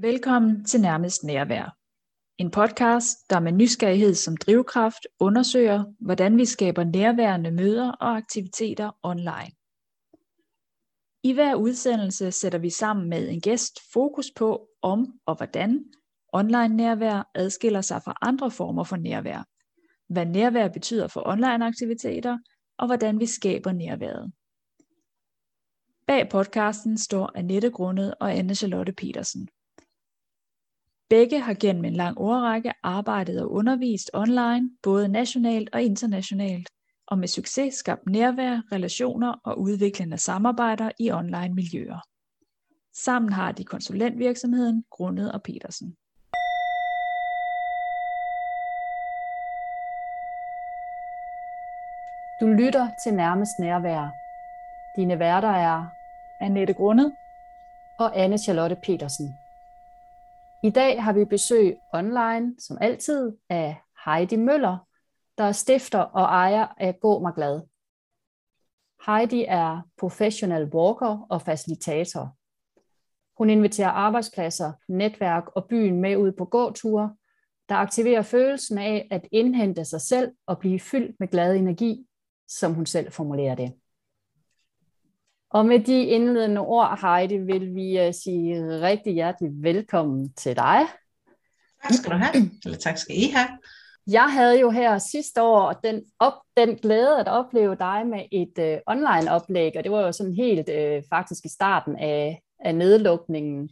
Velkommen til Nærmest Nærvær. En podcast, der med nysgerrighed som drivkraft undersøger, hvordan vi skaber nærværende møder og aktiviteter online. I hver udsendelse sætter vi sammen med en gæst fokus på, om og hvordan online nærvær adskiller sig fra andre former for nærvær, hvad nærvær betyder for online aktiviteter, og hvordan vi skaber nærværet. Bag podcasten står Annette Grundet og Anne Charlotte Petersen. Begge har gennem en lang årrække arbejdet og undervist online, både nationalt og internationalt, og med succes skabt nærvær, relationer og udviklende samarbejder i online miljøer. Sammen har de konsulentvirksomheden Grundet og Petersen. Du lytter til nærmest nærvær. Dine værter er Annette Grundet og Anne Charlotte Petersen. I dag har vi besøg online, som altid, af Heidi Møller, der er stifter og ejer af Gå mig glad. Heidi er professional walker og facilitator. Hun inviterer arbejdspladser, netværk og byen med ud på gåture, der aktiverer følelsen af at indhente sig selv og blive fyldt med glad energi, som hun selv formulerer det. Og med de indledende ord, Heidi, vil vi uh, sige rigtig hjertelig velkommen til dig. Tak skal du have, eller tak skal I have. Jeg havde jo her sidste år den, op, den glæde at opleve dig med et uh, online-oplæg, og det var jo sådan helt uh, faktisk i starten af, af nedlukningen.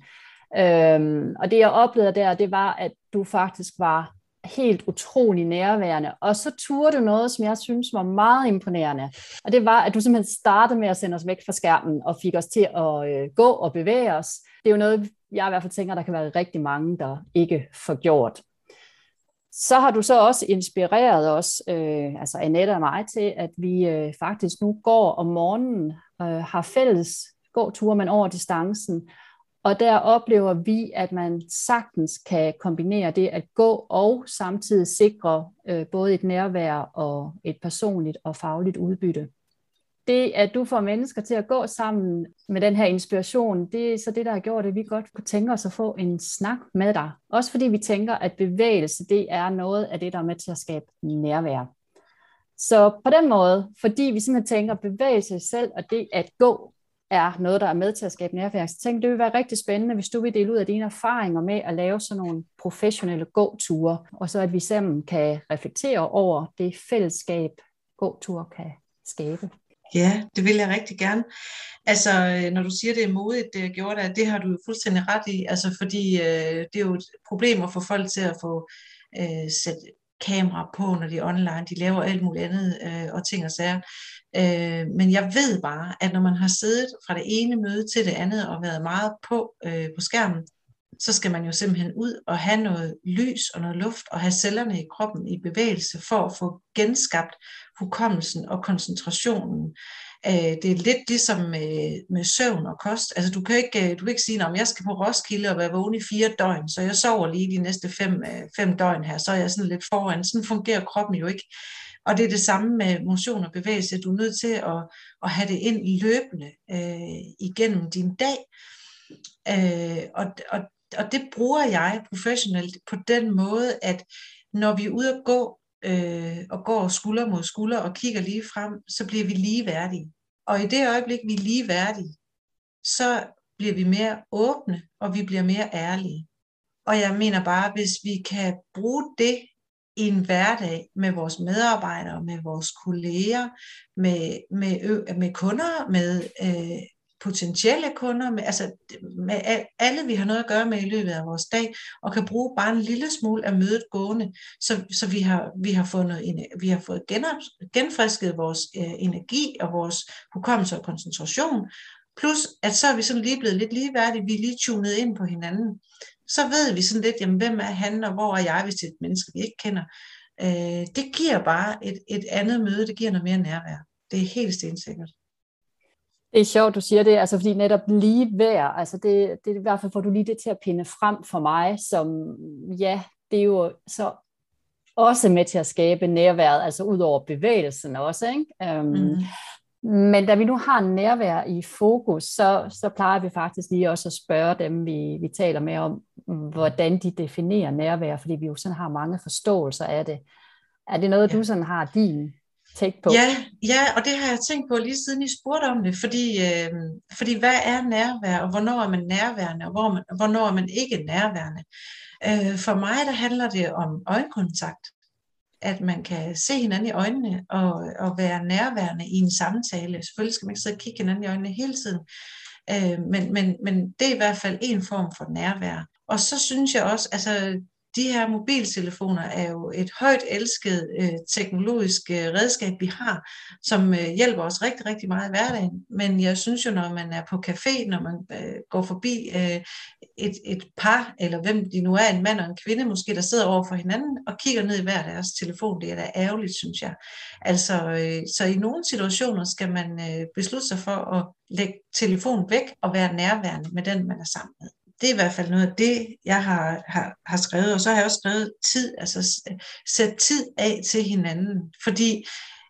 Um, og det jeg oplevede der, det var, at du faktisk var helt utrolig nærværende. Og så turde du noget, som jeg synes var meget imponerende. Og det var, at du simpelthen startede med at sende os væk fra skærmen og fik os til at øh, gå og bevæge os. Det er jo noget, jeg i hvert fald tænker, der kan være rigtig mange, der ikke får gjort. Så har du så også inspireret os, øh, altså Annette og mig, til, at vi øh, faktisk nu går om morgenen, øh, har fælles gåture, men over distancen, og der oplever vi, at man sagtens kan kombinere det at gå og samtidig sikre øh, både et nærvær og et personligt og fagligt udbytte. Det, at du får mennesker til at gå sammen med den her inspiration, det er så det, der har gjort, at vi godt kunne tænke os at få en snak med dig. Også fordi vi tænker, at bevægelse, det er noget af det, der er med til at skabe nærvær. Så på den måde, fordi vi simpelthen tænker bevægelse selv, og det at gå er noget, der er med til at skabe nærvær. Så tænkte, det ville være rigtig spændende, hvis du vil dele ud af dine erfaringer med at lave sådan nogle professionelle gåture, og så at vi sammen kan reflektere over det fællesskab, gåture kan skabe. Ja, det vil jeg rigtig gerne. Altså, når du siger, det er modigt, det gjorde det, det har du jo fuldstændig ret i, altså fordi øh, det er jo et problem at få folk til at få øh, sætte kamera på, når de er online. De laver alt muligt andet øh, og ting og sager. Øh, men jeg ved bare, at når man har siddet fra det ene møde til det andet og været meget på øh, på skærmen, så skal man jo simpelthen ud og have noget lys og noget luft og have cellerne i kroppen i bevægelse for at få genskabt hukommelsen og koncentrationen. Øh, det er lidt ligesom med, med søvn og kost. Altså du kan ikke, øh, du kan ikke sige, at jeg skal på Roskilde og være vågen i fire døgn, så jeg sover lige de næste fem, øh, fem døgn her, så er jeg sådan lidt foran. Sådan fungerer kroppen jo ikke. Og det er det samme med motion og bevægelse. Du er nødt til at, at have det ind løbende øh, igennem din dag. Øh, og, og, og det bruger jeg professionelt på den måde, at når vi er ude at gå, øh, og går skulder mod skulder og kigger lige frem, så bliver vi ligeværdige. Og i det øjeblik, vi er ligeværdige, så bliver vi mere åbne, og vi bliver mere ærlige. Og jeg mener bare, hvis vi kan bruge det i en hverdag med vores medarbejdere, med vores kolleger, med, med, med kunder, med øh, potentielle kunder, med, altså med alle vi har noget at gøre med i løbet af vores dag, og kan bruge bare en lille smule af mødet gående, så, så vi, har, vi, har fundet, vi har fået genop, genfrisket vores øh, energi og vores hukommelse og koncentration, plus at så er vi sådan lige blevet lidt ligeværdige, vi er lige tunet ind på hinanden så ved vi sådan lidt, jamen, hvem er han, og hvor er jeg, hvis det er et menneske, vi ikke kender. Øh, det giver bare et, et andet møde, det giver noget mere nærvær. Det er helt stensikkert. Det er sjovt, du siger det, altså fordi netop lige vær, altså det, det er i hvert fald, får du lige det til at pinde frem for mig, som ja, det er jo så også med til at skabe nærværet, altså ud over bevægelsen også. Ikke? Um, mm. Men da vi nu har nærvær i fokus, så, så plejer vi faktisk lige også at spørge dem, vi, vi taler med om, hvordan de definerer nærvær, fordi vi jo sådan har mange forståelser af det. Er det noget, ja. du sådan har din take på? Ja, ja, og det har jeg tænkt på lige siden I spurgte om det, fordi, øh, fordi hvad er nærvær, og hvornår er man nærværende, og hvor man, hvornår er man ikke nærværende? Øh, for mig der handler det om øjenkontakt at man kan se hinanden i øjnene og, og være nærværende i en samtale. Selvfølgelig skal man ikke sidde og kigge hinanden i øjnene hele tiden, øh, men, men, men det er i hvert fald en form for nærvær. Og så synes jeg også, altså de her mobiltelefoner er jo et højt elsket øh, teknologisk øh, redskab, vi har, som øh, hjælper os rigtig, rigtig meget i hverdagen. Men jeg synes jo, når man er på café, når man øh, går forbi øh, et, et par, eller hvem de nu er, en mand og en kvinde måske, der sidder over for hinanden og kigger ned i hver deres telefon, det er da ærgerligt, synes jeg. Altså, øh, så i nogle situationer skal man øh, beslutte sig for at lægge telefonen væk og være nærværende med den, man er sammen med det er i hvert fald noget af det, jeg har, har, har skrevet. Og så har jeg også skrevet tid, altså sæt tid af til hinanden. Fordi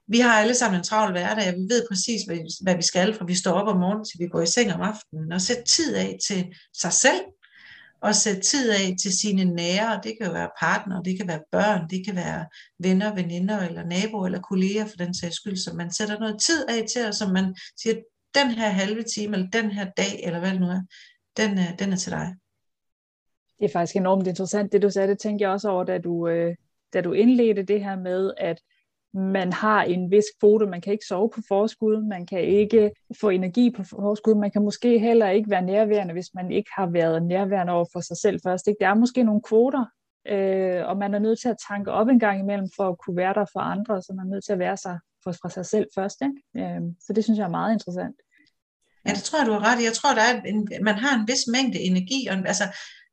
vi har alle sammen en travl hverdag, og vi ved præcis, hvad, hvad vi skal, for vi står op om morgenen, til vi går i seng om aftenen. Og sæt tid af til sig selv, og sæt tid af til sine nære. Det kan jo være partner, det kan være børn, det kan være venner, veninder, eller naboer, eller kolleger for den sags skyld, som man sætter noget tid af til, og som man siger, den her halve time, eller den her dag, eller hvad det nu er, den, øh, den er til dig. Det er faktisk enormt interessant, det du sagde. Det tænkte jeg også over, da du, øh, da du indledte det her med, at man har en vis kvote, man kan ikke sove på forskud, man kan ikke få energi på forskud, man kan måske heller ikke være nærværende, hvis man ikke har været nærværende over for sig selv først. Ikke? Der er måske nogle kvoter, øh, og man er nødt til at tanke op en gang imellem for at kunne være der for andre, så man er nødt til at være sig for, for sig selv først. Ikke? Øh, så det synes jeg er meget interessant. Ja, det tror jeg, du har ret i. Jeg tror, der er en, man har en vis mængde energi. Og, altså,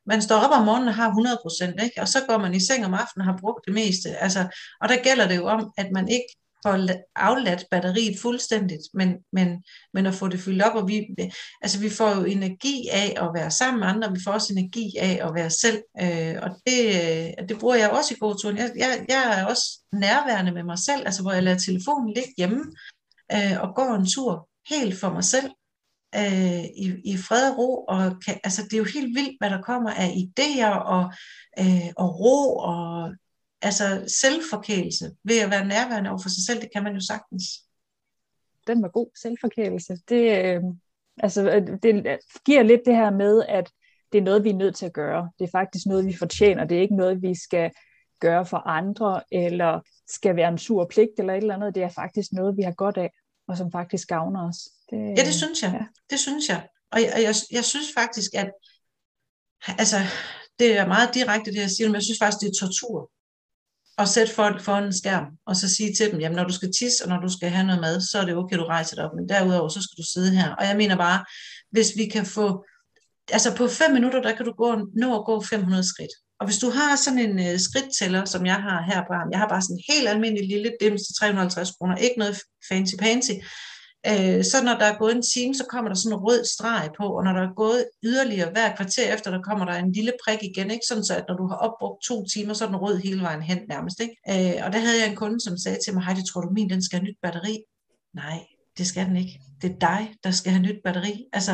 man står op om morgenen og har 100 procent, og så går man i seng om aftenen og har brugt det meste. Altså, og der gælder det jo om, at man ikke får afladt batteriet fuldstændigt, men, men, men at få det fyldt op, og vi, altså vi får jo energi af at være sammen med andre, og vi får også energi af at være selv, øh, og det, øh, det bruger jeg også i god turen. Jeg, jeg, jeg er også nærværende med mig selv, altså hvor jeg lader telefonen ligge hjemme, øh, og går en tur helt for mig selv, øh, i, i fred og ro, og kan, altså, det er jo helt vildt, hvad der kommer af idéer og, øh, og ro og altså selvforkælelse ved at være nærværende over for sig selv, det kan man jo sagtens. Den var god, selvforkælelse. Det, øh, altså, øh, det øh, giver lidt det her med, at det er noget, vi er nødt til at gøre. Det er faktisk noget, vi fortjener. Det er ikke noget, vi skal gøre for andre, eller skal være en sur pligt, eller et eller andet. Det er faktisk noget, vi har godt af og som faktisk gavner os. Det, ja, det synes jeg. Ja. Det synes jeg. Og jeg, jeg, jeg synes faktisk, at altså, det er meget direkte det, jeg siger, men jeg synes faktisk, det er tortur at sætte folk foran en skærm, og så sige til dem, jamen når du skal tisse, og når du skal have noget mad, så er det okay, du rejser dig op, men derudover, så skal du sidde her. Og jeg mener bare, hvis vi kan få, altså på fem minutter, der kan du gå, nå at gå 500 skridt. Og hvis du har sådan en øh, skridttæller, som jeg har her på ham, jeg har bare sådan en helt almindelig lille dims til 350 kroner, ikke noget fancy pansy, øh, så når der er gået en time, så kommer der sådan en rød streg på, og når der er gået yderligere hver kvarter efter, der kommer der en lille prik igen, ikke? sådan så at når du har opbrugt to timer, så er den rød hele vejen hen nærmest. Ikke? Øh, og der havde jeg en kunde, som sagde til mig, hej, det tror du min, den skal have nyt batteri? Nej, det skal den ikke. Det er dig, der skal have nyt batteri. Altså,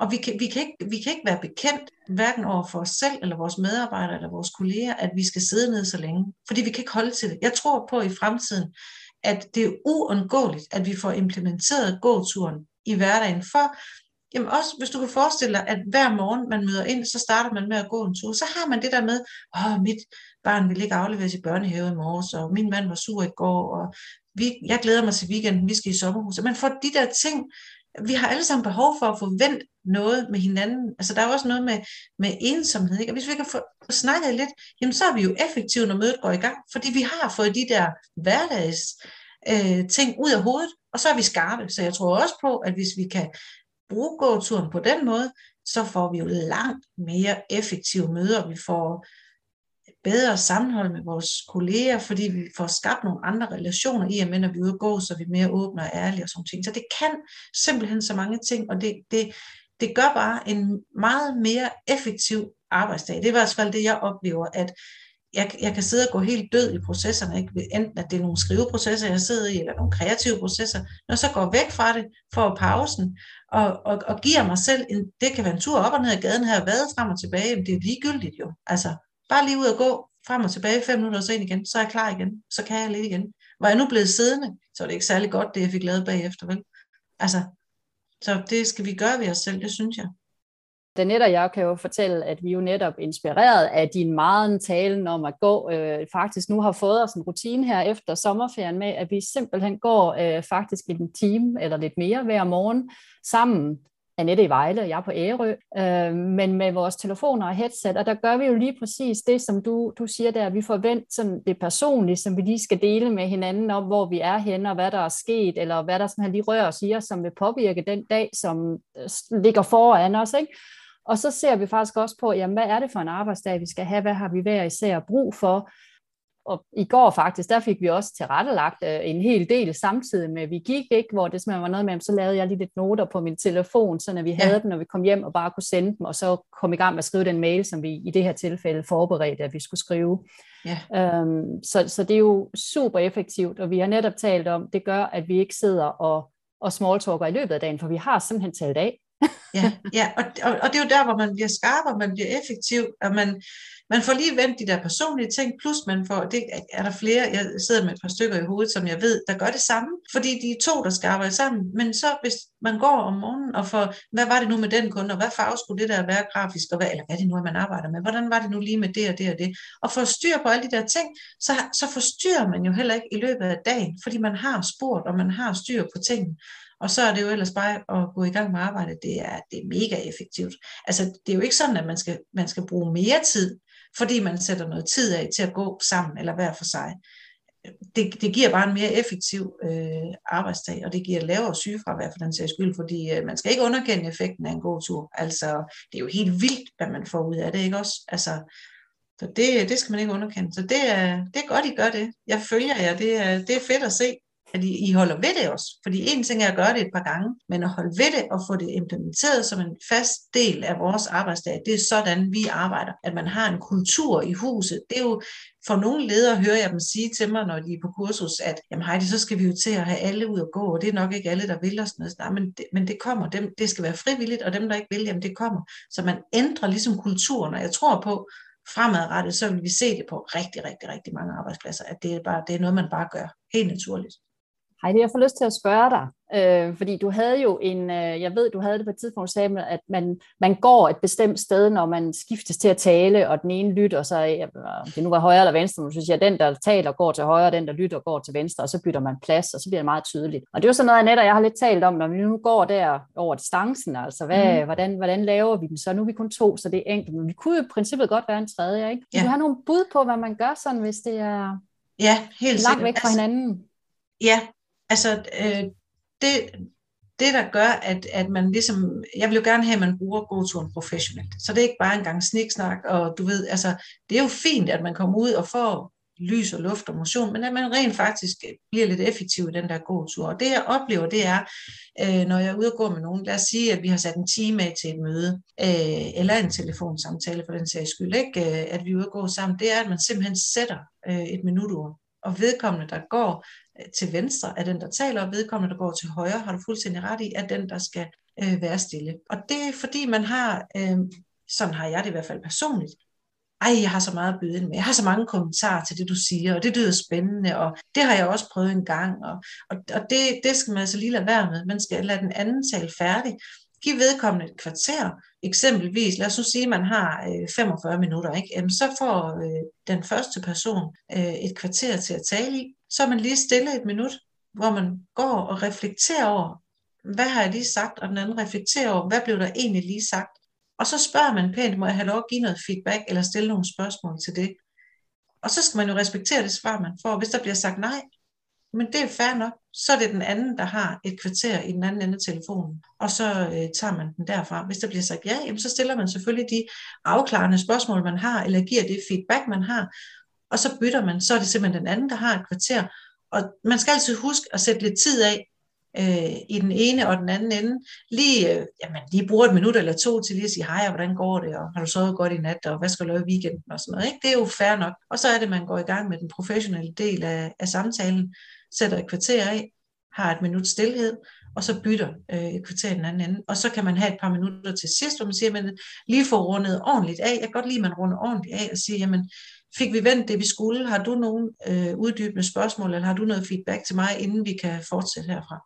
og vi kan, vi, kan ikke, vi kan ikke være bekendt, hverken over for os selv, eller vores medarbejdere, eller vores kolleger, at vi skal sidde ned så længe. Fordi vi kan ikke holde til det. Jeg tror på i fremtiden, at det er uundgåeligt, at vi får implementeret gåturen i hverdagen. For jamen også, hvis du kan forestille dig, at hver morgen man møder ind, så starter man med at gå en tur. Så har man det der med, åh, mit barn vil ikke afleveres i børnehave i morges, og min mand var sur i går, og vi, jeg glæder mig til weekenden, vi skal i sommerhus. Man får de der ting, vi har alle sammen behov for at få vendt noget med hinanden. Altså der er også noget med, med ensomhed. Ikke? Og hvis vi kan få, snakket lidt, jamen så er vi jo effektive, når mødet går i gang. Fordi vi har fået de der hverdags øh, ting ud af hovedet, og så er vi skarpe. Så jeg tror også på, at hvis vi kan bruge gåturen på den måde, så får vi jo langt mere effektive møder. Vi får bedre sammenhold med vores kolleger, fordi vi får skabt nogle andre relationer i og med, når vi udgår, så er vi mere åbne og ærlige og sådan ting. Så det kan simpelthen så mange ting, og det, det, det gør bare en meget mere effektiv arbejdsdag. Det er i hvert fald det, jeg oplever, at jeg, jeg kan sidde og gå helt død i processerne, ikke? enten at det er nogle skriveprocesser, jeg sidder i, eller nogle kreative processer, når jeg så går væk fra det, får pausen, og, og, og giver mig selv, en, det kan være en tur op og ned ad gaden her, vade frem og tilbage, men det er ligegyldigt jo, altså bare lige ud og gå, frem og tilbage, fem minutter og så ind igen, så er jeg klar igen, så kan jeg lidt igen. Var jeg nu blevet siddende, så er det ikke særlig godt, det jeg fik lavet bagefter, vel? Altså, så det skal vi gøre ved os selv, det synes jeg. Danette og jeg kan jo fortælle, at vi jo netop inspireret af din meget talen om at gå, øh, faktisk nu har fået os en rutine her efter sommerferien med, at vi simpelthen går øh, faktisk en time eller lidt mere hver morgen sammen Annette i Vejle, og jeg er på Ærø, øh, men med vores telefoner og headset, og der gør vi jo lige præcis det, som du, du siger der, vi forventer sådan det personlige, som vi lige skal dele med hinanden om, hvor vi er henne, og hvad der er sket, eller hvad der sådan lige rører os i os, som vil påvirke den dag, som øh, ligger foran os, ikke? Og så ser vi faktisk også på, jamen, hvad er det for en arbejdsdag, vi skal have, hvad har vi hver især brug for, og i går faktisk, der fik vi også tilrettelagt øh, en hel del samtidig med, at vi gik, ikke, hvor det simpelthen var noget med, så lavede jeg lige lidt noter på min telefon, så når vi havde ja. dem, når vi kom hjem og bare kunne sende dem, og så kom i gang med at skrive den mail, som vi i det her tilfælde forberedte, at vi skulle skrive. Ja. Øhm, så, så det er jo super effektivt, og vi har netop talt om, det gør, at vi ikke sidder og, og smalltalker i løbet af dagen, for vi har simpelthen talt af ja, ja og, og, og det er jo der, hvor man bliver skarp, og man bliver effektiv, og man, man får lige vendt de der personlige ting, plus man får, det er der flere, jeg sidder med et par stykker i hovedet, som jeg ved, der gør det samme, fordi de er to, der skal arbejde sammen, men så hvis man går om morgenen og får, hvad var det nu med den kunde, og hvad farve skulle det der være grafisk, og hvad, eller hvad er det nu, man arbejder med, hvordan var det nu lige med det og det og det, og får styr på alle de der ting, så, så forstyrrer man jo heller ikke i løbet af dagen, fordi man har spurgt, og man har styr på tingene. Og så er det jo ellers bare at gå i gang med arbejdet. Det er, det er mega effektivt. Altså, det er jo ikke sådan, at man skal, man skal bruge mere tid fordi man sætter noget tid af til at gå sammen eller hver for sig. Det, det giver bare en mere effektiv øh, arbejdsdag, og det giver lavere sygefravær for den sags skyld, fordi øh, man skal ikke underkende effekten af en god tur. Altså, det er jo helt vildt, hvad man får ud af det, ikke også? Altså, så det, det skal man ikke underkende. Så det er, det er godt, I gør det. Jeg følger jer. Det er, det er fedt at se at I, I holder ved det også. Fordi en ting er at gøre det et par gange, men at holde ved det og få det implementeret som en fast del af vores arbejdsdag, det er sådan, vi arbejder. At man har en kultur i huset. Det er jo for nogle ledere hører jeg dem sige til mig, når de er på kursus, at jamen Heidi, så skal vi jo til at have alle ud og gå, og det er nok ikke alle, der vil os noget. Nej, men det, men det kommer. Dem, det skal være frivilligt, og dem, der ikke vil, jamen det kommer. Så man ændrer ligesom kulturen, og jeg tror på, fremadrettet, så vil vi se det på rigtig, rigtig, rigtig mange arbejdspladser, at det er, bare, det er noget, man bare gør helt naturligt. Hej, jeg får lyst til at spørge dig, øh, fordi du havde jo en, øh, jeg ved, du havde det på et tidspunkt, sagde, at man, man går et bestemt sted, når man skiftes til at tale, og den ene lytter, og så ja, det nu var højre eller venstre, så siger jeg, den der taler går til højre, den der lytter går til venstre, og så bytter man plads, og så bliver det meget tydeligt. Og det er jo sådan noget, Annette jeg har lidt talt om, når vi nu går der over distancen, altså hvad, mm. hvordan, hvordan laver vi den så? Nu er vi kun to, så det er enkelt, men vi kunne jo i principet godt være en tredje, ikke? Ja. Du har nogle bud på, hvad man gør sådan, hvis det er ja, helt langt væk fra altså, hinanden? Ja, altså øh, det, det der gør, at, at man ligesom, jeg vil jo gerne have, at man bruger gåturen professionelt. Så det er ikke bare en gang sniksnak, og du ved, altså, det er jo fint, at man kommer ud og får lys og luft og motion, men at man rent faktisk bliver lidt effektiv i den der gåtur. Og det jeg oplever, det er, øh, når jeg er ude og gå med nogen, lad os sige, at vi har sat en time af til et møde, øh, eller en telefonsamtale for den sags skyld, ikke? Øh, at vi er ude og gå sammen, det er, at man simpelthen sætter øh, et minutord og vedkommende, der går Øh, til venstre, er den, der taler, og vedkommende, der går til højre, har du fuldstændig ret i, er den, der skal øh, være stille. Og det er fordi, man har, øh, sådan har jeg det i hvert fald personligt, ej, jeg har så meget at byde ind med. Jeg har så mange kommentarer til det, du siger, og det lyder spændende, og det har jeg også prøvet en gang, og, og, og det, det skal man altså lige lade være med. Man skal lade den anden tale færdig, Giv vedkommende et kvarter, eksempelvis, lad os nu sige, at man har øh, 45 minutter, ikke? Jamen, så får øh, den første person øh, et kvarter til at tale i. Så er man lige stille et minut, hvor man går og reflekterer over, hvad har jeg lige sagt, og den anden reflekterer over, hvad blev der egentlig lige sagt. Og så spørger man pænt, må jeg have lov at give noget feedback, eller stille nogle spørgsmål til det. Og så skal man jo respektere det svar, man får. Hvis der bliver sagt nej, men det er fair nok. Så er det den anden, der har et kvarter i den anden ende af telefonen, og så øh, tager man den derfra. Hvis der bliver sagt ja, jamen, så stiller man selvfølgelig de afklarende spørgsmål, man har, eller giver det feedback, man har, og så bytter man. Så er det simpelthen den anden, der har et kvarter. Og man skal altid huske at sætte lidt tid af øh, i den ene og den anden ende, lige, øh, jamen, lige bruger et minut eller to til lige at sige, hej, hvordan går det, og har du sovet godt i nat, og hvad skal du lave i weekenden, og sådan noget. Ikke? Det er jo fair nok. Og så er det, man går i gang med den professionelle del af, af samtalen, sætter et kvarter af, har et minut stillhed, og så bytter øh, et kvarter i den anden ende. Og så kan man have et par minutter til sidst, hvor man siger, men lige få rundet ordentligt af. Jeg kan godt lide, at man runder ordentligt af og siger, jamen, fik vi vendt det, vi skulle? Har du nogle øh, uddybende spørgsmål, eller har du noget feedback til mig, inden vi kan fortsætte herfra?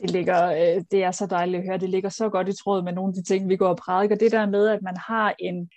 Det, ligger, øh, det er så dejligt at høre. Det ligger så godt i tråd med nogle af de ting, vi går og prædiker. Det der med, at man har en,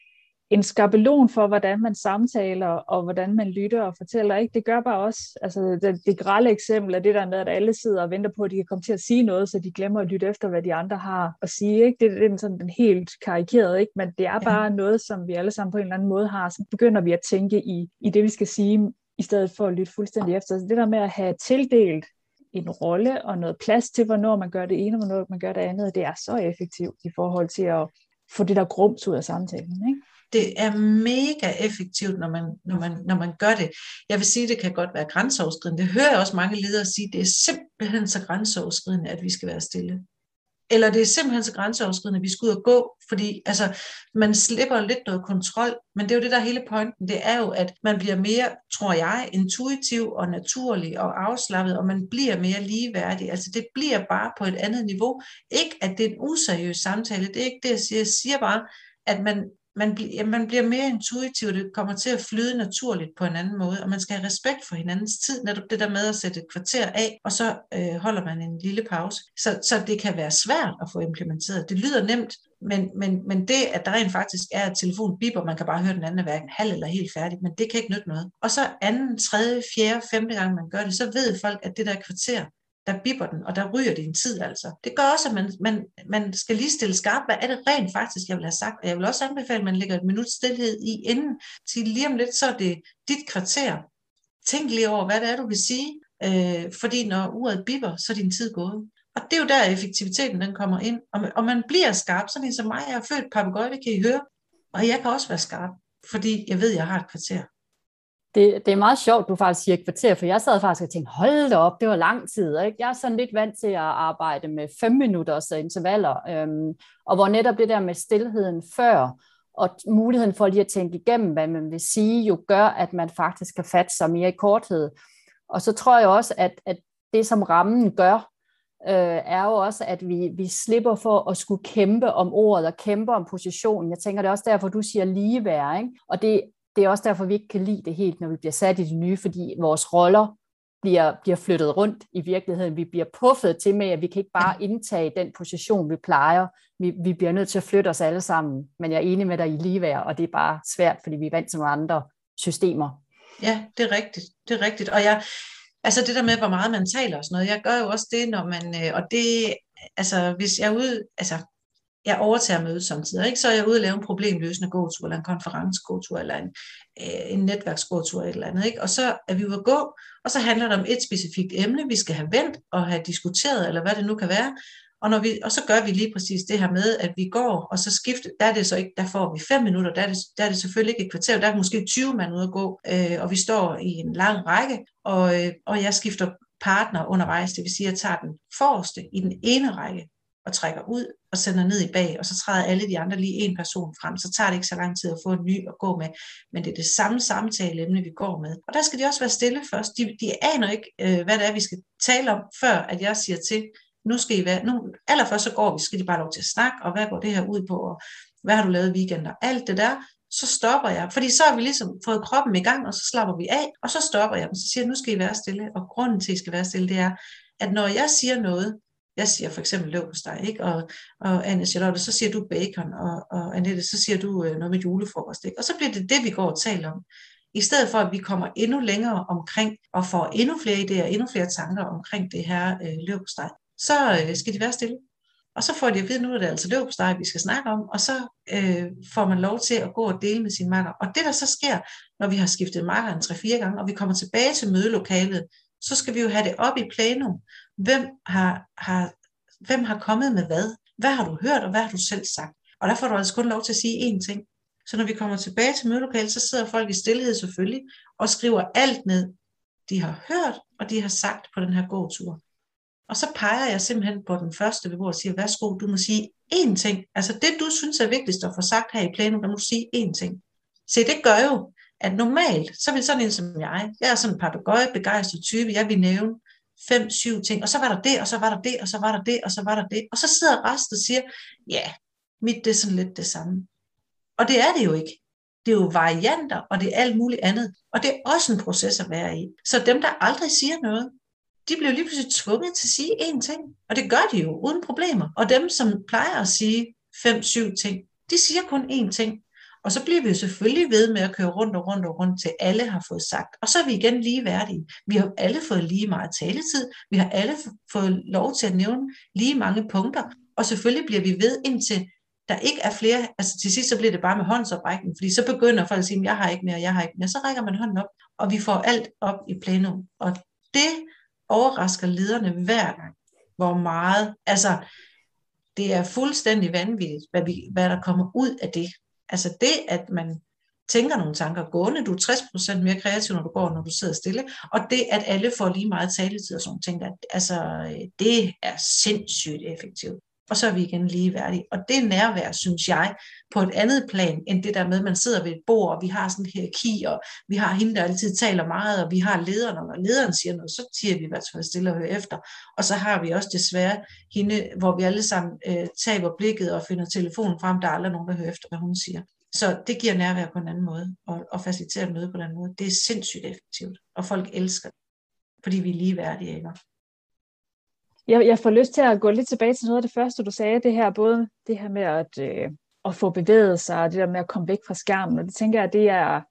en skabelon for, hvordan man samtaler, og hvordan man lytter og fortæller. Ikke? Det gør bare også, altså det, det grælde eksempel er det der med, at alle sidder og venter på, at de kan komme til at sige noget, så de glemmer at lytte efter, hvad de andre har at sige. Ikke? Det, det er sådan den helt karikerede, ikke? men det er bare ja. noget, som vi alle sammen på en eller anden måde har. Så begynder vi at tænke i, i det, vi skal sige, i stedet for at lytte fuldstændig efter. Så det der med at have tildelt en rolle og noget plads til, hvornår man gør det ene, og hvornår man gør det andet, det er så effektivt i forhold til at få det der grums ud af samtalen. Ikke? Det er mega effektivt, når man, når, man, når man gør det. Jeg vil sige, at det kan godt være grænseoverskridende. Det hører jeg også mange ledere sige, det er simpelthen så grænseoverskridende, at vi skal være stille. Eller det er simpelthen så grænseoverskridende, at vi skal ud og gå, fordi altså, man slipper lidt noget kontrol, men det er jo det, der er hele pointen. Det er jo, at man bliver mere, tror jeg, intuitiv og naturlig og afslappet, og man bliver mere ligeværdig. Altså det bliver bare på et andet niveau. Ikke, at det er en useriøs samtale, det er ikke det, jeg siger. Jeg siger bare, at man man, bl- ja, man bliver mere intuitiv, det kommer til at flyde naturligt på en anden måde, og man skal have respekt for hinandens tid, netop det der med at sætte et kvarter af, og så øh, holder man en lille pause. Så, så det kan være svært at få implementeret. Det lyder nemt, men, men, men det, at der rent faktisk er et telefon biber, man kan bare høre den anden er hverken halv eller helt færdig, men det kan ikke nytte noget. Og så anden, tredje, fjerde, femte gang man gør det, så ved folk, at det der kvarter, der bipper den, og der ryger det en tid altså. Det gør også, at man, man, man skal lige stille skarpt, hvad er det rent faktisk, jeg vil have sagt. Og jeg vil også anbefale, at man lægger et minut stillhed i inden, til lige om lidt, så er det dit kvarter. Tænk lige over, hvad det er, du vil sige, øh, fordi når uret bipper, så er din tid gået. Og det er jo der, effektiviteten den kommer ind. Og, og man bliver skarp, sådan en som mig, jeg er født papegøje, det kan I høre. Og jeg kan også være skarp, fordi jeg ved, at jeg har et kvarter. Det, det er meget sjovt, du faktisk siger kvarter, for jeg sad faktisk og tænkte, hold da op, det var lang tid. Ikke? Jeg er sådan lidt vant til at arbejde med fem minutters intervaller, øhm, og hvor netop det der med stillheden før, og muligheden for lige at tænke igennem, hvad man vil sige, jo gør, at man faktisk kan fatte sig mere i korthed. Og så tror jeg også, at, at det, som rammen gør, øh, er jo også, at vi, vi slipper for at skulle kæmpe om ordet og kæmpe om positionen. Jeg tænker, det er også derfor, du siger ligeværd. Ikke? Og det, det er også derfor, vi ikke kan lide det helt, når vi bliver sat i det nye, fordi vores roller bliver, bliver flyttet rundt i virkeligheden. Vi bliver puffet til med, at vi kan ikke bare indtage den position, vi plejer. Vi, vi bliver nødt til at flytte os alle sammen. Men jeg er enig med dig i ligeværd, og det er bare svært, fordi vi er vant til nogle andre systemer. Ja, det er rigtigt. Det er rigtigt. Og jeg, altså det der med, hvor meget man taler og sådan noget, jeg gør jo også det, når man, øh, og det, altså hvis jeg er ude, altså jeg overtager mødet samtidig, ikke? så er jeg ude og lave en problemløsende gåtur, eller en konferencegåtur, eller en, øh, en netværksgåtur, eller, eller andet. Ikke? Og så er vi ude at gå, og så handler det om et specifikt emne, vi skal have vendt og have diskuteret, eller hvad det nu kan være. Og, når vi, og så gør vi lige præcis det her med, at vi går, og så skifter, der er det så ikke, der får vi fem minutter, der er det, der er det selvfølgelig ikke et kvarter, der er måske 20 mand ude at gå, øh, og vi står i en lang række, og, øh, og jeg skifter partner undervejs, det vil sige, at jeg tager den forreste i den ene række, og trækker ud og sender ned i bag, og så træder alle de andre lige en person frem, så tager det ikke så lang tid at få en ny at gå med, men det er det samme samtaleemne, vi går med. Og der skal de også være stille først. De, de aner ikke, øh, hvad det er, vi skal tale om, før at jeg siger til, nu skal I være, nu, allerførst så går vi, skal de bare lov til at snakke, og hvad går det her ud på, og hvad har du lavet i weekender, alt det der, så stopper jeg, fordi så har vi ligesom fået kroppen i gang, og så slapper vi af, og så stopper jeg dem, så siger jeg, nu skal I være stille, og grunden til, at I skal være stille, det er, at når jeg siger noget, jeg siger for eksempel løb hos dig, ikke? Og, og Anne Charlotte, så siger du bacon, og, og Annette, så siger du øh, noget med julefrokost. Ikke? Og så bliver det det, vi går og taler om. I stedet for, at vi kommer endnu længere omkring, og får endnu flere idéer, endnu flere tanker omkring det her øh, løb hos dig, så øh, skal de være stille. Og så får de at vide, nu er det altså løb hos dig, vi skal snakke om, og så øh, får man lov til at gå og dele med sin makker. Og det, der så sker, når vi har skiftet makkeren 3-4 gange, og vi kommer tilbage til mødelokalet, så skal vi jo have det op i plenum. Hvem har, har, hvem har kommet med hvad? Hvad har du hørt, og hvad har du selv sagt? Og der får du altså kun lov til at sige én ting. Så når vi kommer tilbage til mødelokalet, så sidder folk i stillhed selvfølgelig, og skriver alt ned, de har hørt, og de har sagt på den her gåtur. Og så peger jeg simpelthen på den første beboer og siger, værsgo, du må sige én ting. Altså det, du synes er vigtigst at få sagt her i planen, der må du sige én ting. Se, det gør jo, at normalt, så vil sådan en som jeg, jeg er sådan en papegøje begejstret type, jeg vil nævne fem, syv ting, og så var der det, og så var der det, og så var der det, og så var der det, og så sidder resten og siger, ja, mit det er sådan lidt det samme. Og det er det jo ikke. Det er jo varianter, og det er alt muligt andet. Og det er også en proces at være i. Så dem, der aldrig siger noget, de bliver lige pludselig tvunget til at sige én ting. Og det gør de jo uden problemer. Og dem, som plejer at sige fem, syv ting, de siger kun én ting. Og så bliver vi jo selvfølgelig ved med at køre rundt og rundt og rundt, til alle har fået sagt. Og så er vi igen lige værdige. Vi har alle fået lige meget taletid. Vi har alle fået lov til at nævne lige mange punkter. Og selvfølgelig bliver vi ved indtil der ikke er flere, altså til sidst så bliver det bare med håndsoprækning, fordi så begynder folk at sige, jeg har ikke mere, jeg har ikke mere, så rækker man hånden op, og vi får alt op i plenum. Og det overrasker lederne hver gang, hvor meget, altså det er fuldstændig vanvittigt, hvad, vi, hvad der kommer ud af det. Altså det, at man tænker nogle tanker gående, du er 60% mere kreativ, når du går, når du sidder stille, og det, at alle får lige meget taletid og sådan ting, altså øh, det er sindssygt effektivt og så er vi igen ligeværdige. Og det nærvær, synes jeg, på et andet plan, end det der med, at man sidder ved et bord, og vi har sådan en hierarki, og vi har hende, der altid taler meget, og vi har lederen, og når lederen siger noget, så siger vi i hvert fald stille og høre efter. Og så har vi også desværre hende, hvor vi alle sammen øh, taber blikket og finder telefonen frem, der er aldrig nogen, der hører efter, hvad hun siger. Så det giver nærvær på en anden måde, og, og facilitere møde på en anden måde. Det er sindssygt effektivt, og folk elsker det, fordi vi er ligeværdige, ikke? Jeg, jeg får lyst til at gå lidt tilbage til noget af det første, du sagde, det her, både det her med at, øh, at få bevæget sig, og det der med at komme væk fra skærmen, og det tænker jeg, det er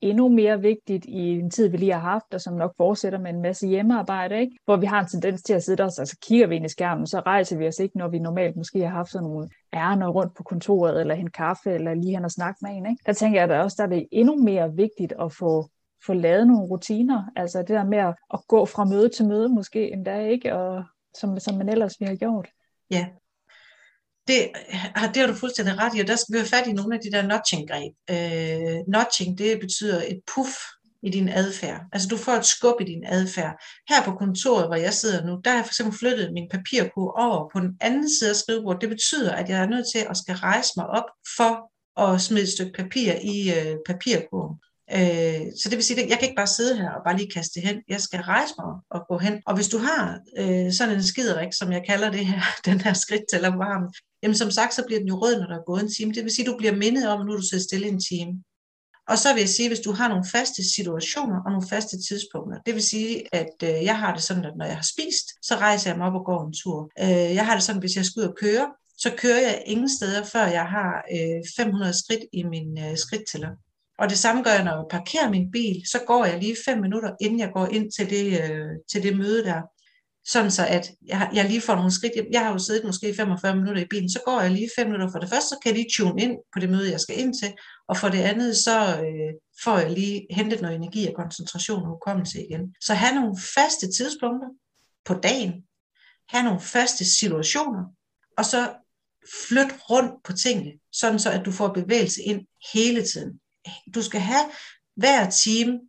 endnu mere vigtigt i en tid, vi lige har haft, og som nok fortsætter med en masse hjemmearbejde, ikke? hvor vi har en tendens til at sidde os, og så kigger vi ind i skærmen, så rejser vi os ikke, når vi normalt måske har haft sådan nogle ærner rundt på kontoret, eller en kaffe, eller lige hen og snakke med en. Ikke? Der tænker jeg at også, der er det endnu mere vigtigt at få få lavet nogle rutiner, altså det der med at, at gå fra møde til møde måske endda, ikke? Og, som, som man ellers ville have gjort. Ja, det, ah, det har du fuldstændig ret i, og der skal vi have fat i nogle af de der notching-greb. Øh, notching, det betyder et puff i din adfærd. Altså du får et skub i din adfærd. Her på kontoret, hvor jeg sidder nu, der har jeg for eksempel flyttet min papirkur over på den anden side af skrivebordet. Det betyder, at jeg er nødt til at skal rejse mig op for at smide et stykke papir i øh, papirkurven. Øh, så det vil sige, at jeg kan ikke bare sidde her og bare lige kaste det hen. Jeg skal rejse mig og gå hen. Og hvis du har øh, sådan en skiderik, som jeg kalder det her, den her skridt til at jamen som sagt, så bliver den jo rød, når der er gået en time. Det vil sige, at du bliver mindet om, at nu du sidder stille en time. Og så vil jeg sige, hvis du har nogle faste situationer og nogle faste tidspunkter, det vil sige, at øh, jeg har det sådan, at når jeg har spist, så rejser jeg mig op og går en tur. Øh, jeg har det sådan, at hvis jeg skal ud og køre, så kører jeg ingen steder, før jeg har øh, 500 skridt i min øh, skridttæller. Og det samme gør jeg, når jeg parkerer min bil, så går jeg lige fem minutter, inden jeg går ind til det, øh, til det møde der. Sådan så, at jeg, jeg lige får nogle skridt. Jeg, jeg har jo siddet måske 45 minutter i bilen, så går jeg lige fem minutter. For det første, så kan jeg lige tune ind på det møde, jeg skal ind til. Og for det andet, så øh, får jeg lige hentet noget energi og koncentration og hukommelse igen. Så have nogle faste tidspunkter på dagen. Have nogle faste situationer. Og så flyt rundt på tingene, sådan så at du får bevægelse ind hele tiden du skal have hver time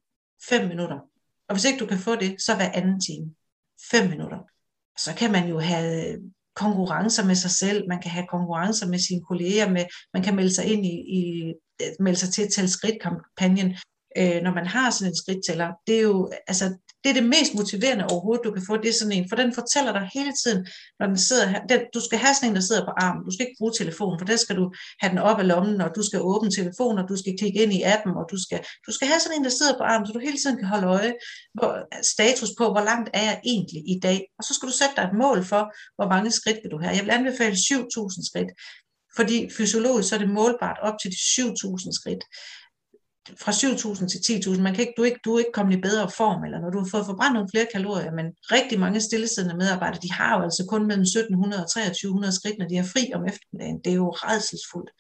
5 minutter. Og hvis ikke du kan få det, så hver anden time 5 minutter. Så kan man jo have konkurrencer med sig selv, man kan have konkurrencer med sine kolleger, med, man kan melde sig ind i, i melde sig til at skridtkampagnen, øh, når man har sådan en skridttæller. Det er jo, altså, det er det mest motiverende overhovedet, du kan få, det er sådan en, for den fortæller dig hele tiden, når den sidder her, den, du skal have sådan en, der sidder på armen, du skal ikke bruge telefonen, for der skal du have den op af lommen, og du skal åbne telefonen, og du skal klikke ind i appen, og du skal, du skal have sådan en, der sidder på armen, så du hele tiden kan holde øje, hvor, status på, hvor langt er jeg egentlig i dag, og så skal du sætte dig et mål for, hvor mange skridt vil du have. Jeg vil anbefale 7.000 skridt, fordi fysiologisk så er det målbart op til de 7.000 skridt fra 7.000 til 10.000, man kan ikke, du, er ikke, du er ikke kommet i bedre form, eller når du har fået forbrændt nogle flere kalorier, men rigtig mange stillesiddende medarbejdere, de har jo altså kun mellem 1.700 og 2.300 skridt, når de har fri om eftermiddagen. Det er jo redselsfuldt.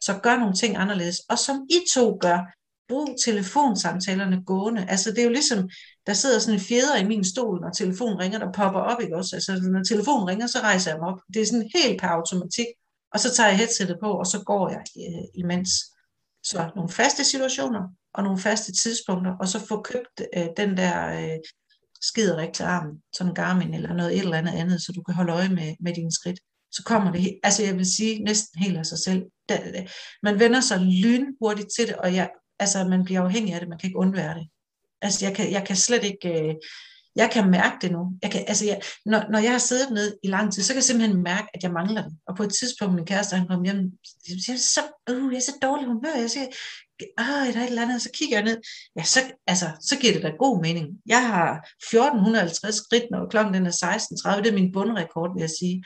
Så gør nogle ting anderledes. Og som I to gør, brug telefonsamtalerne gående. Altså det er jo ligesom, der sidder sådan en fjeder i min stol, når telefonen ringer, der popper op, ikke også? Altså når telefonen ringer, så rejser jeg mig op. Det er sådan helt per automatik. Og så tager jeg headsetet på, og så går jeg øh, imens. Så nogle faste situationer og nogle faste tidspunkter, og så få købt øh, den der øh, skiderik til armen, sådan en Garmin eller noget et eller andet andet, så du kan holde øje med, med dine skridt. Så kommer det, altså jeg vil sige, næsten helt af sig selv. Man vender sig lynhurtigt til det, og jeg, altså man bliver afhængig af det, man kan ikke undvære det. Altså jeg kan, jeg kan slet ikke, øh, jeg kan mærke det nu. Jeg kan, altså jeg, når, når jeg har siddet ned i lang tid, så kan jeg simpelthen mærke, at jeg mangler det. Og på et tidspunkt, min kæreste, han kom hjem, jeg siger, så, uh, jeg er så dårlig humør. Jeg siger, ah, der er et eller andet, så kigger jeg ned. Ja, så, altså, så giver det da god mening. Jeg har 1450 skridt, når klokken den er 16.30. Det er min bundrekord, vil jeg sige.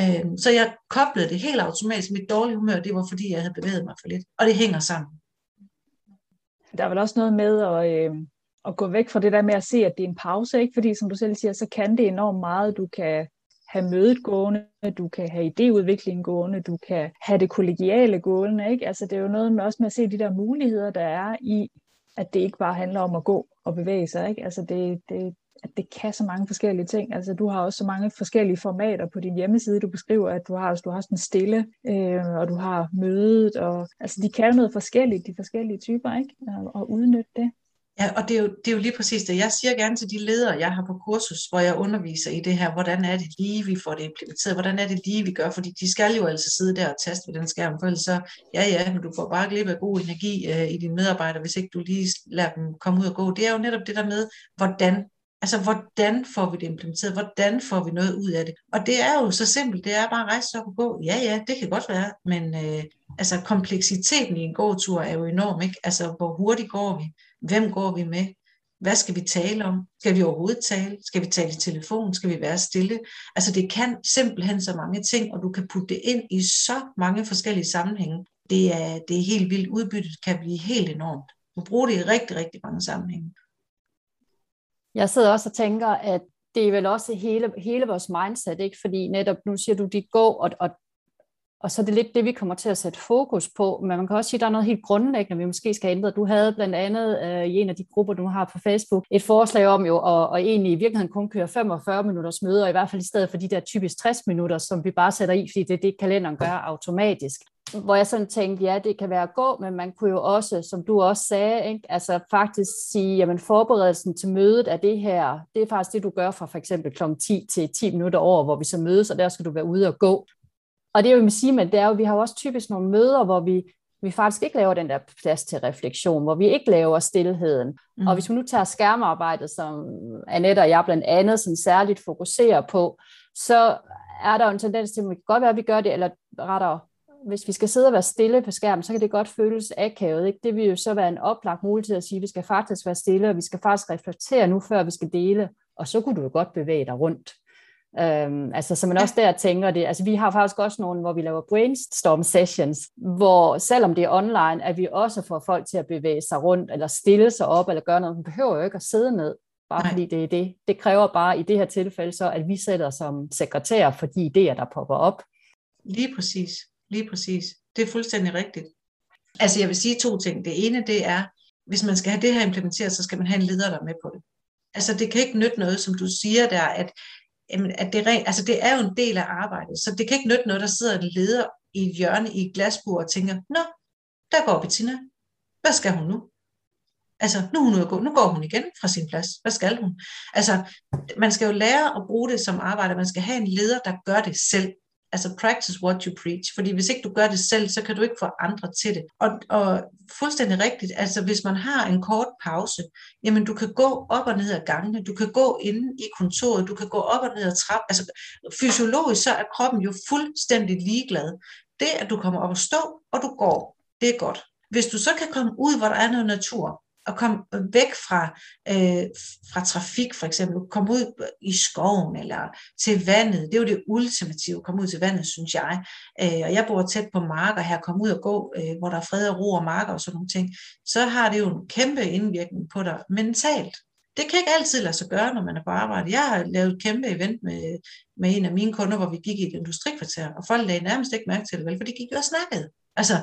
Øhm, så jeg koblede det helt automatisk. Mit dårlige humør, det var fordi, jeg havde bevæget mig for lidt. Og det hænger sammen. Der er vel også noget med at, øh, at gå væk fra det der med at se, at det er en pause, ikke? fordi som du selv siger, så kan det enormt meget. Du kan have mødet gående, du kan have idéudvikling gående, du kan have det kollegiale gående. Ikke? Altså, det er jo noget med også med at se de der muligheder, der er i, at det ikke bare handler om at gå og bevæge sig. Ikke? Altså, det, det, at det kan så mange forskellige ting. Altså, du har også så mange forskellige formater på din hjemmeside. Du beskriver, at du har, altså, du har sådan stille, øh, og du har mødet, og altså, de kan jo noget forskelligt, de forskellige typer, ikke? Og, og udnytte det. Ja, og det er, jo, det er jo lige præcis det. Jeg siger gerne til de ledere, jeg har på kursus, hvor jeg underviser i det her, hvordan er det lige, vi får det implementeret, hvordan er det lige, vi gør, fordi de skal jo altså sidde der og taste ved den skærm, for ellers så, ja ja, men du får bare glip af god energi øh, i dine medarbejdere, hvis ikke du lige lader dem komme ud og gå. Det er jo netop det der med, hvordan Altså, hvordan får vi det implementeret? Hvordan får vi noget ud af det? Og det er jo så simpelt, det er bare at rejse sig op og gå. Ja, ja, det kan godt være, men øh, altså, kompleksiteten i en gåtur er jo enorm, ikke? Altså, hvor hurtigt går vi? Hvem går vi med? Hvad skal vi tale om? Skal vi overhovedet tale? Skal vi tale i telefon? Skal vi være stille? Altså, det kan simpelthen så mange ting, og du kan putte det ind i så mange forskellige sammenhænge. Det er, det er helt vildt. Udbyttet kan blive helt enormt. Du bruger det i rigtig, rigtig mange sammenhænge. Jeg sidder også og tænker, at det er vel også hele, hele vores mindset, ikke? fordi netop nu siger du, dit gå, og, og, og så er det lidt det, vi kommer til at sætte fokus på, men man kan også sige, at der er noget helt grundlæggende, vi måske skal ændre. Du havde blandt andet øh, i en af de grupper, du har på Facebook, et forslag om jo at, og egentlig i virkeligheden kun køre 45 minutters møder, i hvert fald i stedet for de der typisk 60 minutter, som vi bare sætter i, fordi det er det, kalenderen gør automatisk hvor jeg sådan tænkte, ja, det kan være at gå, men man kunne jo også, som du også sagde, ikke, altså faktisk sige, jamen forberedelsen til mødet er det her, det er faktisk det, du gør fra for eksempel kl. 10 til 10 minutter over, hvor vi så mødes, og der skal du være ude og gå. Og det er jo, vil sige, men det er jo, vi har jo også typisk nogle møder, hvor vi, vi faktisk ikke laver den der plads til refleksion, hvor vi ikke laver stillheden. Mm. Og hvis vi nu tager skærmarbejdet, som Annette og jeg blandt andet sådan særligt fokuserer på, så er der jo en tendens til, at det kan godt være, at vi gør det, eller rettere hvis vi skal sidde og være stille på skærmen, så kan det godt føles akavet. Ikke? Det vil jo så være en oplagt mulighed at sige, at vi skal faktisk være stille, og vi skal faktisk reflektere nu, før vi skal dele. Og så kunne du jo godt bevæge dig rundt. Øhm, altså, så man også der tænker det. Altså, vi har faktisk også nogle, hvor vi laver brainstorm sessions, hvor selvom det er online, at vi også får folk til at bevæge sig rundt, eller stille sig op, eller gøre noget. Man behøver jo ikke at sidde ned, bare Nej. fordi det er det. Det kræver bare i det her tilfælde så, at vi sætter som sekretær for de idéer, der popper op. Lige præcis. Lige præcis. Det er fuldstændig rigtigt. Altså jeg vil sige to ting. Det ene det er, hvis man skal have det her implementeret, så skal man have en leder, der er med på det. Altså det kan ikke nytte noget, som du siger der, at, at det, rent, altså det er jo en del af arbejdet, så det kan ikke nytte noget, der sidder en leder i et hjørne i et glasbur og tænker, nå, der går Bettina. Hvad skal hun nu? Altså, nu, er hun ude gå. nu går hun igen fra sin plads. Hvad skal hun? Altså, man skal jo lære at bruge det som arbejde. Man skal have en leder, der gør det selv altså practice what you preach, fordi hvis ikke du gør det selv, så kan du ikke få andre til det. Og, og fuldstændig rigtigt, altså hvis man har en kort pause, jamen du kan gå op og ned ad gangene, du kan gå inde i kontoret, du kan gå op og ned ad trappen. altså fysiologisk så er kroppen jo fuldstændig ligeglad. Det, at du kommer op og stå, og du går, det er godt. Hvis du så kan komme ud, hvor der er noget natur, at komme væk fra, øh, fra trafik for eksempel, komme ud i skoven eller til vandet, det er jo det ultimative, komme ud til vandet, synes jeg. Øh, og jeg bor tæt på marker her, komme ud og gå, øh, hvor der er fred og ro og marker og sådan nogle ting, så har det jo en kæmpe indvirkning på dig mentalt. Det kan ikke altid lade sig gøre, når man er på arbejde. Jeg har lavet et kæmpe event med, med en af mine kunder, hvor vi gik i et industrikvarter, og folk lagde nærmest ikke mærke til det, vel, for de gik jo og snakkede. Altså,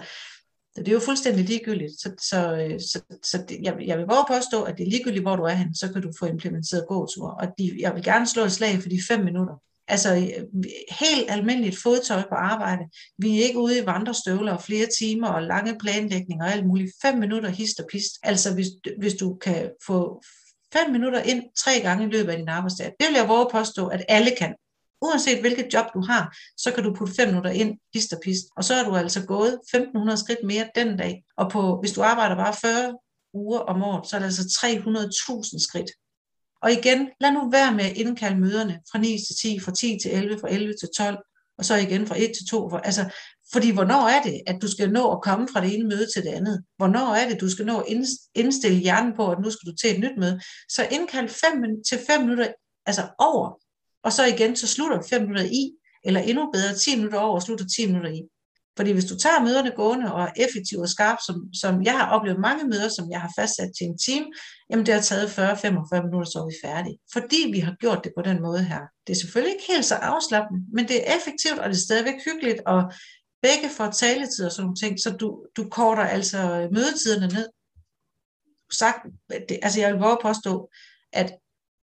det er jo fuldstændig ligegyldigt. Så, så, øh, så, så det, jeg, jeg vil bare påstå, at det er ligegyldigt, hvor du er hen, så kan du få implementeret gåture. Og de, jeg vil gerne slå et slag for de fem minutter. Altså øh, helt almindeligt fodtøj på arbejde. Vi er ikke ude i vandrestøvler og flere timer og lange planlægninger og alt muligt. Fem minutter hist og pist. Altså hvis, hvis du kan få, fem minutter ind tre gange i løbet af din arbejdsdag. Det vil jeg våge påstå, at alle kan. Uanset hvilket job du har, så kan du putte 5 minutter ind, pist og pist. Og så er du altså gået 1500 skridt mere den dag. Og på, hvis du arbejder bare 40 uger om året, så er det altså 300.000 skridt. Og igen, lad nu være med at indkalde møderne fra 9 til 10, fra 10 til 11, fra 11 til 12, og så igen fra 1 til 2. For, altså, fordi hvornår er det, at du skal nå at komme fra det ene møde til det andet? Hvornår er det, du skal nå at indstille hjernen på, at nu skal du til et nyt møde? Så indkald 5 til 5 minutter altså over, og så igen, så slutter 5 minutter i, eller endnu bedre 10 minutter over og slutter 10 minutter i. Fordi hvis du tager møderne gående og er effektiv og skarp, som, som jeg har oplevet mange møder, som jeg har fastsat til en time, jamen det har taget 40-45 minutter, så er vi færdige. Fordi vi har gjort det på den måde her. Det er selvfølgelig ikke helt så afslappende, men det er effektivt, og det er stadigvæk hyggeligt, og begge får taletid og sådan nogle ting, så du, du korter altså mødetiderne ned. Sagt, det, altså jeg vil bare påstå, at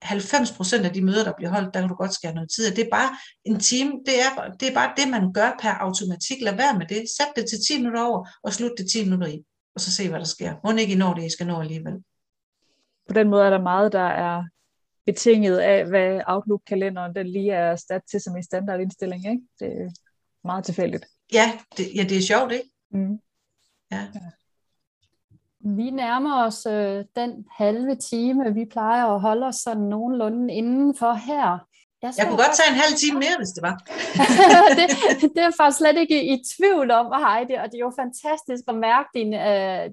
90% af de møder, der bliver holdt, der kan du godt skære noget tid. Det er bare en time, det er, det er bare det, man gør per automatik. Lad være med det. Sæt det til 10 minutter over, og slut det 10 minutter i. Og så se, hvad der sker. Må ikke I når det, I skal nå alligevel. På den måde er der meget, der er betinget af, hvad Outlook-kalenderen den lige er stat til som en standardindstilling. Ikke? Det er meget tilfældigt. Ja, det, ja, det er sjovt, ikke? Mm. Ja. Vi nærmer os øh, den halve time, vi plejer at holde os sådan nogenlunde indenfor her. Jeg, jeg kunne godt tage en halv time mere, hvis det var. det, det er faktisk slet ikke i tvivl om, Heidi, og det er jo fantastisk at mærke din øh,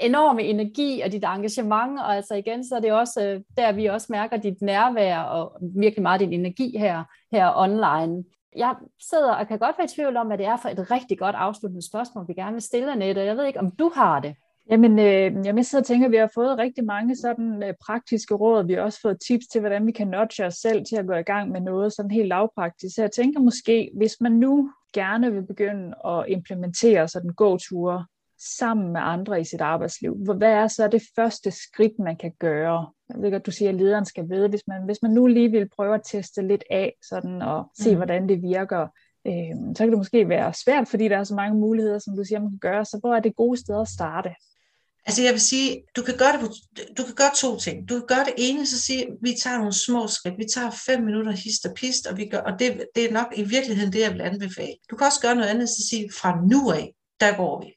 enorme energi og dit engagement, og altså igen, så er det også øh, der, vi også mærker dit nærvær og virkelig meget din energi her, her online. Jeg sidder og kan godt være i tvivl om, hvad det er for et rigtig godt afsluttende spørgsmål, vi gerne vil stille, Annette. Jeg ved ikke, om du har det. Jamen, øh, jeg sidder og tænker, at vi har fået rigtig mange sådan øh, praktiske råd. Vi har også fået tips til, hvordan vi kan nudge os selv til at gå i gang med noget sådan helt lavpraktisk. Så jeg tænker måske, hvis man nu gerne vil begynde at implementere sådan gåture sammen med andre i sit arbejdsliv, hvad er så det første skridt, man kan gøre? Jeg ved godt, du siger, at lederen skal vide, hvis man, hvis man nu lige vil prøve at teste lidt af sådan, og se, mm. hvordan det virker, øh, så kan det måske være svært, fordi der er så mange muligheder, som du siger, man kan gøre. Så hvor er det gode sted at starte? Altså jeg vil sige, du kan gøre det på, du kan gøre to ting. Du kan gøre det ene, så sige, vi tager nogle små skridt. Vi tager fem minutter hist og pist, og, vi gør, og det, det er nok i virkeligheden det, jeg vil anbefale. Du kan også gøre noget andet, så sige, fra nu af, der går vi.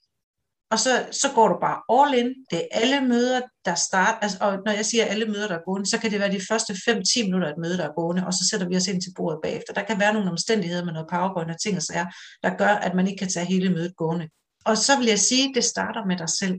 Og så, så går du bare all in. Det er alle møder, der starter. Altså, og når jeg siger alle møder, der er gående, så kan det være de første 5-10 minutter af et møde, der er gående, og så sætter vi os ind til bordet bagefter. Der kan være nogle omstændigheder med noget powerpoint og ting og sager, der gør, at man ikke kan tage hele mødet gående. Og så vil jeg sige, at det starter med dig selv.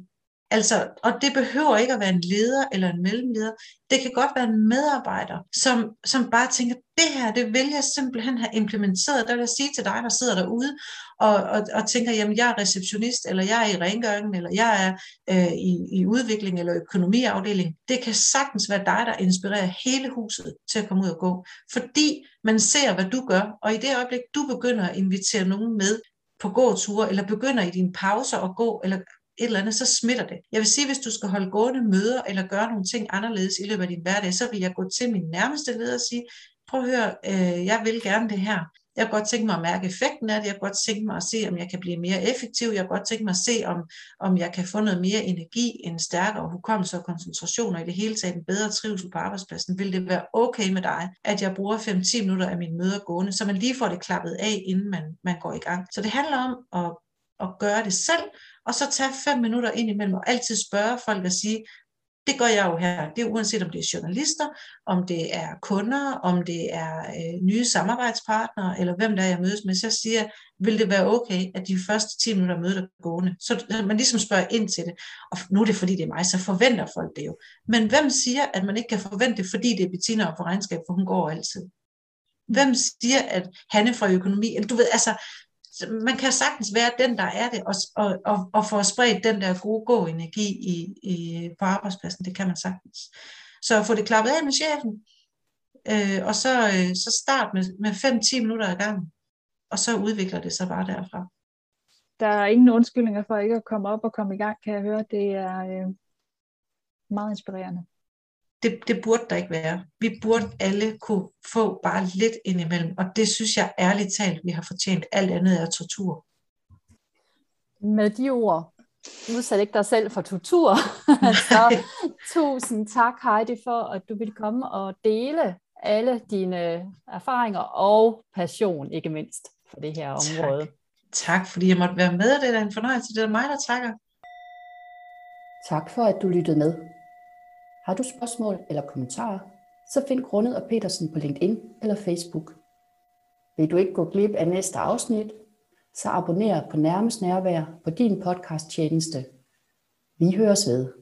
Altså, og det behøver ikke at være en leder eller en mellemleder. Det kan godt være en medarbejder, som, som bare tænker, det her, det vil jeg simpelthen have implementeret. Der vil jeg sige til dig, der sidder derude og, og, og tænker, jamen jeg er receptionist, eller jeg er i rengøringen, eller jeg er øh, i, i udvikling eller økonomiafdeling. Det kan sagtens være dig, der inspirerer hele huset til at komme ud og gå. Fordi man ser, hvad du gør, og i det øjeblik, du begynder at invitere nogen med på gåture, eller begynder i dine pauser at gå, eller et eller andet, så smitter det. Jeg vil sige, hvis du skal holde gående møder, eller gøre nogle ting anderledes i løbet af din hverdag, så vil jeg gå til min nærmeste leder og sige, prøv at høre, øh, jeg vil gerne det her. Jeg kan godt tænke mig at mærke effekten af det. Jeg kan godt tænke mig at se, om jeg kan blive mere effektiv. Jeg kan godt tænke mig at se, om, om jeg kan få noget mere energi, en stærkere hukommelse og koncentration, og i det hele taget en bedre trivsel på arbejdspladsen. Vil det være okay med dig, at jeg bruger 5-10 minutter af mine møder gående, så man lige får det klappet af, inden man, man går i gang. Så det handler om at, at gøre det selv, og så tage fem minutter ind imellem og altid spørge folk og sige, det gør jeg jo her. Det er uanset om det er journalister, om det er kunder, om det er øh, nye samarbejdspartnere, eller hvem der er, jeg mødes med. Så jeg siger, vil det være okay, at de første 10 minutter møder dig gående? Så man ligesom spørger ind til det. Og nu er det fordi, det er mig, så forventer folk det jo. Men hvem siger, at man ikke kan forvente det, fordi det er Bettina på regnskab, for hun går altid? Hvem siger, at Hanne fra økonomi, du ved, altså, man kan sagtens være den, der er det, og, og, og, og få spredt den der gode, gode energi i, i, på arbejdspladsen. Det kan man sagtens. Så få det klappet af med chefen, øh, og så, øh, så start med, med 5-10 minutter ad gangen, og så udvikler det sig bare derfra. Der er ingen undskyldninger for ikke at komme op og komme i gang, kan jeg høre. Det er øh, meget inspirerende det, det burde der ikke være. Vi burde alle kunne få bare lidt indimellem, og det synes jeg ærligt talt, vi har fortjent. Alt andet er tortur. Med de ord, udsæt ikke dig selv for tortur. så tusind tak Heidi for, at du ville komme og dele alle dine erfaringer og passion, ikke mindst, for det her område. Tak, tak fordi jeg måtte være med. Det er en fornøjelse. Det er mig, der takker. Tak for, at du lyttede med. Har du spørgsmål eller kommentarer, så find Grundet og Petersen på LinkedIn eller Facebook. Vil du ikke gå glip af næste afsnit, så abonner på Nærmest Nærvær på din podcast tjeneste. Vi høres ved.